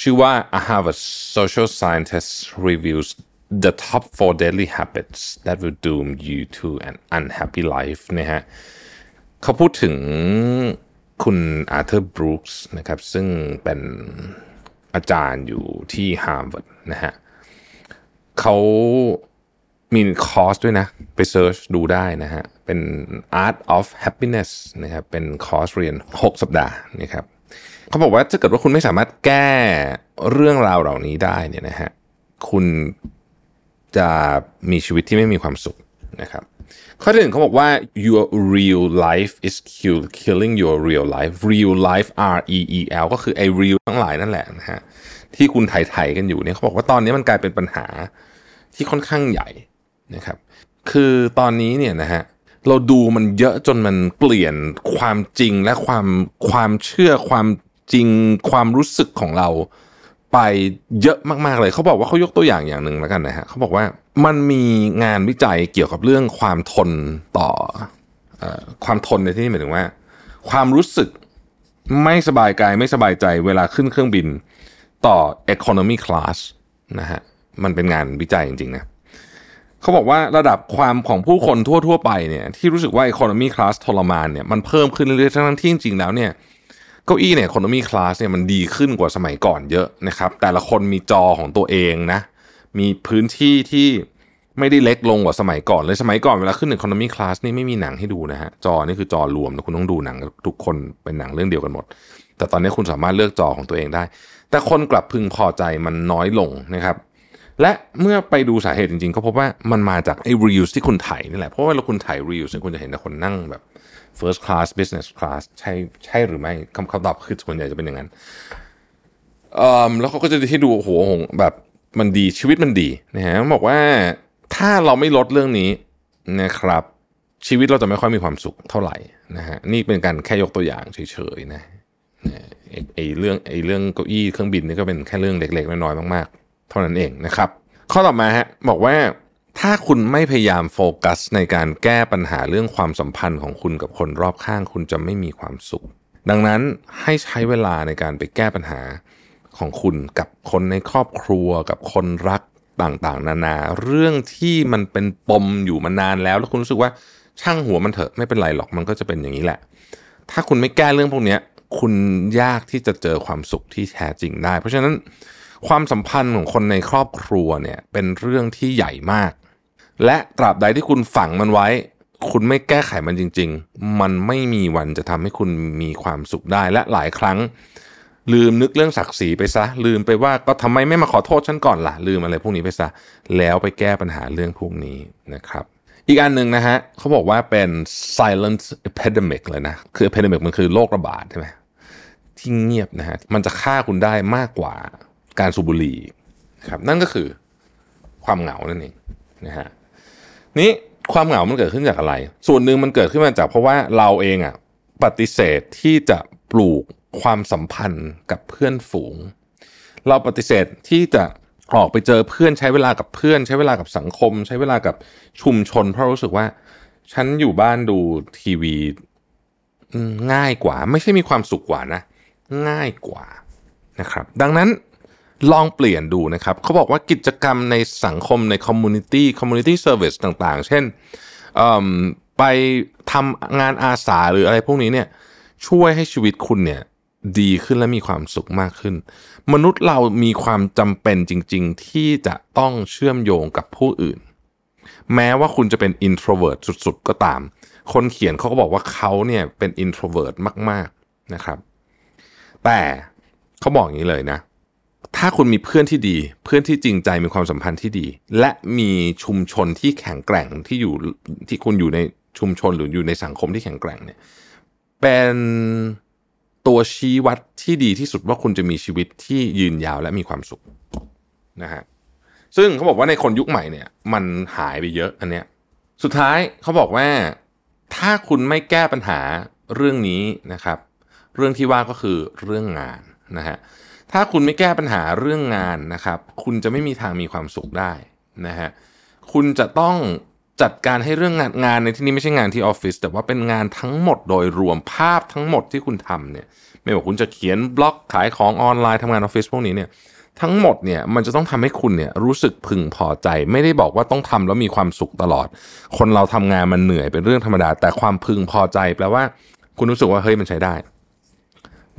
ชื่อว่า A Harvard social scientist reveals the top four deadly habits that will doom you to an unhappy life นะฮะเขาพูดถึงคุณอาร์เธอร์บรูคส์นะครับซึ่งเป็นอาจารย์อยู่ที่ฮาร์วาร์ดนะฮะเขามีคอร์สด้วยนะ ไป search ดูได้นะฮะเป็น Art of Happiness นะครับเป็นคอร์สเรียน 6 สัปดาห์นะครับ เขาบอกว่าถ้าเกิดว่าคุณไม่สามารถแก้เรื่องราวเหล่านี้ได้เนี่ยนะฮะคุณจะมีชีวิตที่ไม่มีความสุขนะครับ ข้อที่หนึ่งเขาบอกว่า your real life is killing your real life real life R E E L ก็คือไอ้ real ทั้งหลายนั่นแหละนะฮะที่คุณไถ่ๆกันอยู่เนี่ยเขาบอกว่าตอนนี้มันกลายเป็นปัญหาที่ค่อนข้างใหญ่นะครับ คือตอนนี้เนี่ยนะฮะเราดูมันเยอะจนมันเปลี่ยนความจริงและความความเชื่อความ จริงความรู้สึกของเราไปเยอะมากๆเลย เขาบอกว่าเขายกตัวอย่างอย่างหนึ่งแล้วกันนะฮะเขาบอกว่ามันมีงานวิจัยเกี่ยวกับเรื่องความทนต่ออความทนในที่นี้หมายถึงว่า ความรู้สึกไม่สบายกายไม่สบายใจเวลาขึ้นเครื่องบินต่อ economy class นะฮะมันเป็นงานวิจัยจริงๆนะเขาบอกว่าระดับความของผู้คนทั่ว ๆ ไปเนี่ยที่รู้สึกว่า economy class ทรมานเนี่ยมันเพิ่มขึ้นเรื่อยๆทั้งที่จริงๆแล้วเนี่ย เก้าอี้เนี่ย economy class เนี่ยมันดีขึ้นกว่าสมัยก่อนเยอะนะครับ แต่ละคนมีจอของตัวเองนะ มีพื้นที่ที่ไม่ได้เล็กลงกว่าสมัยก่อนเลยสมัยก่อนเวลาขึ้น economy class นี่ไม่มีหนังให้ดูนะฮะจอนี่คือจอรวมนะคุณต้องดูหนังทุกคนเป็นหนังเรื่องเดียวกันหมด แต่ตอนนี้คุณสามารถเลือกจอของตัวเองได้ แต่คนกลับพึงพอใจมันน้อยลงนะครับและเมื่อไปดูสาเหตุจริงๆ ก็พบว่ามันมาจากไอ้ reels ที่คุณถ่ายนี่แหละ เพราะว่าเวลาคุณถ่าย reels เนี่ยคุณจะเห็นแต่คนนั่งแบบ first class business class ใช่ใช่หรือไม่คำคำตอบคือส่วนใหญ่จะเป็นอย่างนั้นแล้วเขาก็จะให้ดูโอ้โหแบบมันดีชีวิตมันดีนะฮะบอกว่าถ้าเราไม่ลดเรื่องนี้นะครับ ชีวิตเราจะไม่ค่อยมีความสุขเท่าไหร่นะฮะนี่เป็นการแค่ยกตัวอย่างเฉยๆนะไอไอ้เรื่องไอ้เรื่องเก้าอี้เครื่องบินนี่ก็เป็นแค่เรื่องเล็กๆน้อยๆมากๆ เท่านั้นเองนะครับ ข้อต่อมาฮะบอกว่า ถ้าคุณไม่พยายามโฟกัสในการแก้ปัญหาเรื่องความสัมพันธ์ของคุณกับคนรอบข้าง คุณจะไม่มีความสุข ดังนั้นให้ใช้เวลาในการไปแก้ปัญหาของคุณกับคนในครอบครัวกับคนรักต่างๆ นานา เรื่องที่มันเป็นปมอยู่มานานแล้ว แล้วคุณรู้สึกว่าช่างหัวมันเถอะไม่เป็นไรหรอกมันก็จะเป็นอย่างนี้แหละ ถ้าคุณไม่แก้เรื่องพวกนี้คุณยากที่จะเจอความสุขที่แท้จริงได้ เพราะฉะนั้นความสัมพันธ์ของคนในครอบครัวเนี่ยเป็นเรื่องที่ใหญ่มาก และตราบใดที่คุณฝังมันไว้ คุณไม่แก้ไขมันจริง ๆ มันไม่มีวันจะทำให้คุณมีความสุขได้และหลายครั้ง ลืมนึกเรื่องศักดิ์ศรีไปซะ ลืมไปว่าก็ทำไมไม่มาขอโทษฉันก่อนล่ะ ลืมอะไรพวกนี้ไปซะ แล้วไปแก้ปัญหาเรื่องพวกนี้นะครับอีกอันหนึ่งนะฮะเขาบอกว่าเป็น silent epidemic เลยนะ คือ epidemic มันคือโรคระบาดใช่ไหมที่เงียบนะฮะ มันจะฆ่าคุณได้มากกว่าการสูบบุหรี่ครับ นั่นก็คือความเหงานั่นเองนะฮะ นี้ความเหงามันเกิดขึ้นจากอะไร ส่วนหนึ่งมันเกิดขึ้นมาจากเพราะว่าเราเองอะปฏิเสธที่จะปลูกความสัมพันธ์กับเพื่อนฝูง เราปฏิเสธที่จะออกไปเจอเพื่อนใช้เวลากับเพื่อน ใช้เวลากับสังคม ใช้เวลากับชุมชน เพราะรู้สึกว่า ฉันอยู่บ้านดูทีวีง่ายกว่า ไม่ใช่มีความสุขกว่านะ ง่ายกว่านะครับ ดังนั้น ลองเปลี่ยนดูนะครับเขาบอกว่ากิจกรรมในสังคมใน community community service ต่างๆ เช่นไปทำงานอาสาหรืออะไรพวกนี้เนี่ยช่วยให้ชีวิตคุณเนี่ยดีขึ้นและมีความสุขมากขึ้น มนุษย์เรามีความจำเป็นจริง ๆ ที่จะต้องเชื่อมโยงกับผู้อื่น แม้ว่าคุณจะเป็น introvert สุด ๆ ก็ตาม คนเขียนเขาก็บอกว่าเขาเนี่ยเป็น introvert มาก ๆ นะครับ แต่เขาบอกอย่างนี้เลยนะ ถ้าคุณมีเพื่อนที่ดี เพื่อนที่จริงใจมีความสัมพันธ์ที่ดี และมีชุมชนที่แข็งแกร่งที่อยู่ที่คุณอยู่ในชุมชนหรืออยู่ในสังคมที่แข็งแกร่งเนี่ยเป็นตัวชี้วัดที่ดีที่สุดว่าคุณจะมีชีวิตที่ยืนยาวและมีความสุขนะฮะซึ่งเขาบอกว่าในคนยุคใหม่เนี่ย มันหายไปเยอะอันเนี้ยสุดท้ายเขาบอกว่าถ้าคุณไม่แก้ปัญหาเรื่องนี้นะครับ เรื่องที่ว่าก็คือเรื่องงานนะฮะ ถ้าคุณไม่แก้ปัญหาเรื่องงานนะครับ คุณจะไม่มีทางมีความสุขได้นะฮะคุณจะต้องจัดการให้เรื่องงานงานในที่นี้ไม่ใช่งานที่ออฟฟิศแต่ว่าเป็นงานทั้งหมดโดยรวมภาพทั้งหมดที่คุณทำเนี่ย ไม่ว่าคุณจะเขียนบล็อกขายของออนไลน์ทำงานออฟฟิศพวกนี้เนี่ยทั้งหมดเนี่ยมันจะต้องทำให้คุณเนี่ยรู้สึกพึงพอใจ ไม่ได้บอกว่าต้องทำแล้วมีความสุขตลอด คนเราทำงานมันเหนื่อยเป็นเรื่องธรรมดา แต่ความพึงพอใจแปลว่า คุณรู้สึกว่าเฮ้ยมันใช้ได้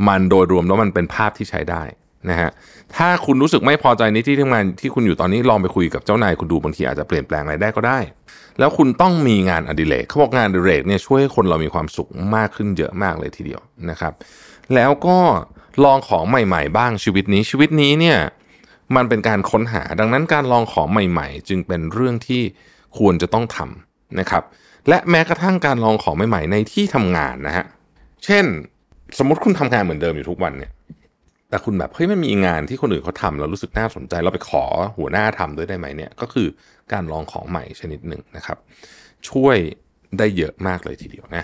มันโดยรวมแล้วมันเป็นภาพที่ใช้ได้นะฮะถ้าคุณรู้สึกไม่พอใจในที่ทำงานที่คุณอยู่ตอนนี้ลองไปคุยกับเจ้านายคุณดูบางทีอาจจะเปลี่ยนแปลงอะไรได้ก็ได้ แล้วคุณต้องมีงานอดิเรกเขาบอกงานอดิเรกเนี่ยช่วยให้คนเรามีความสุขมากขึ้นเยอะมากเลยทีเดียวนะครับ แล้วก็ลองของใหม่ ๆ บ้างชีวิตนี้ชีวิตนี้เนี่ยมันเป็นการค้นหาดังนั้นการลองของใหม่ ๆ จึงเป็นเรื่องที่ควรจะต้องทำนะครับ และแม้กระทั่งการลองของใหม่ ๆ ในที่ทำงานนะฮะเช่น สมมติคุณทำงานเหมือนเดิมอยู่ทุกวันเนี่ย แต่คุณแบบเฮ้ยมันมีงานที่คนอื่นเขาทำแล้วรู้สึกน่าสนใจเราไปขอหัวหน้าทำด้วยได้ไหมเนี่ย ก็คือการลองของใหม่ชนิดหนึ่งนะครับ ช่วยได้เยอะมากเลยทีเดียวนะ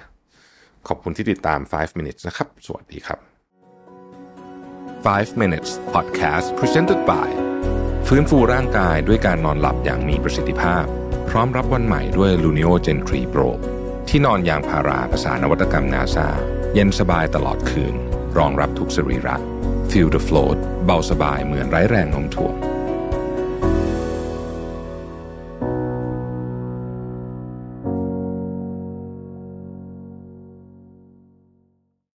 ขอบคุณที่ติดตาม 5 minutes นะครับ สวัสดีครับ 5 minutes podcast presented by ฟื้นฟูร่างกายด้วยการนอนหลับอย่างมีประสิทธิภาพ พร้อมรับวันใหม่ด้วย Luno Gen 3 Pro ที่นอนยางพาราภาษานวัตกรรมนาซา เย็นสบายตลอดคืน รองรับทุกสรีระ Feel the float เบาสบายเหมือนไร้แรงโน้มถ่วง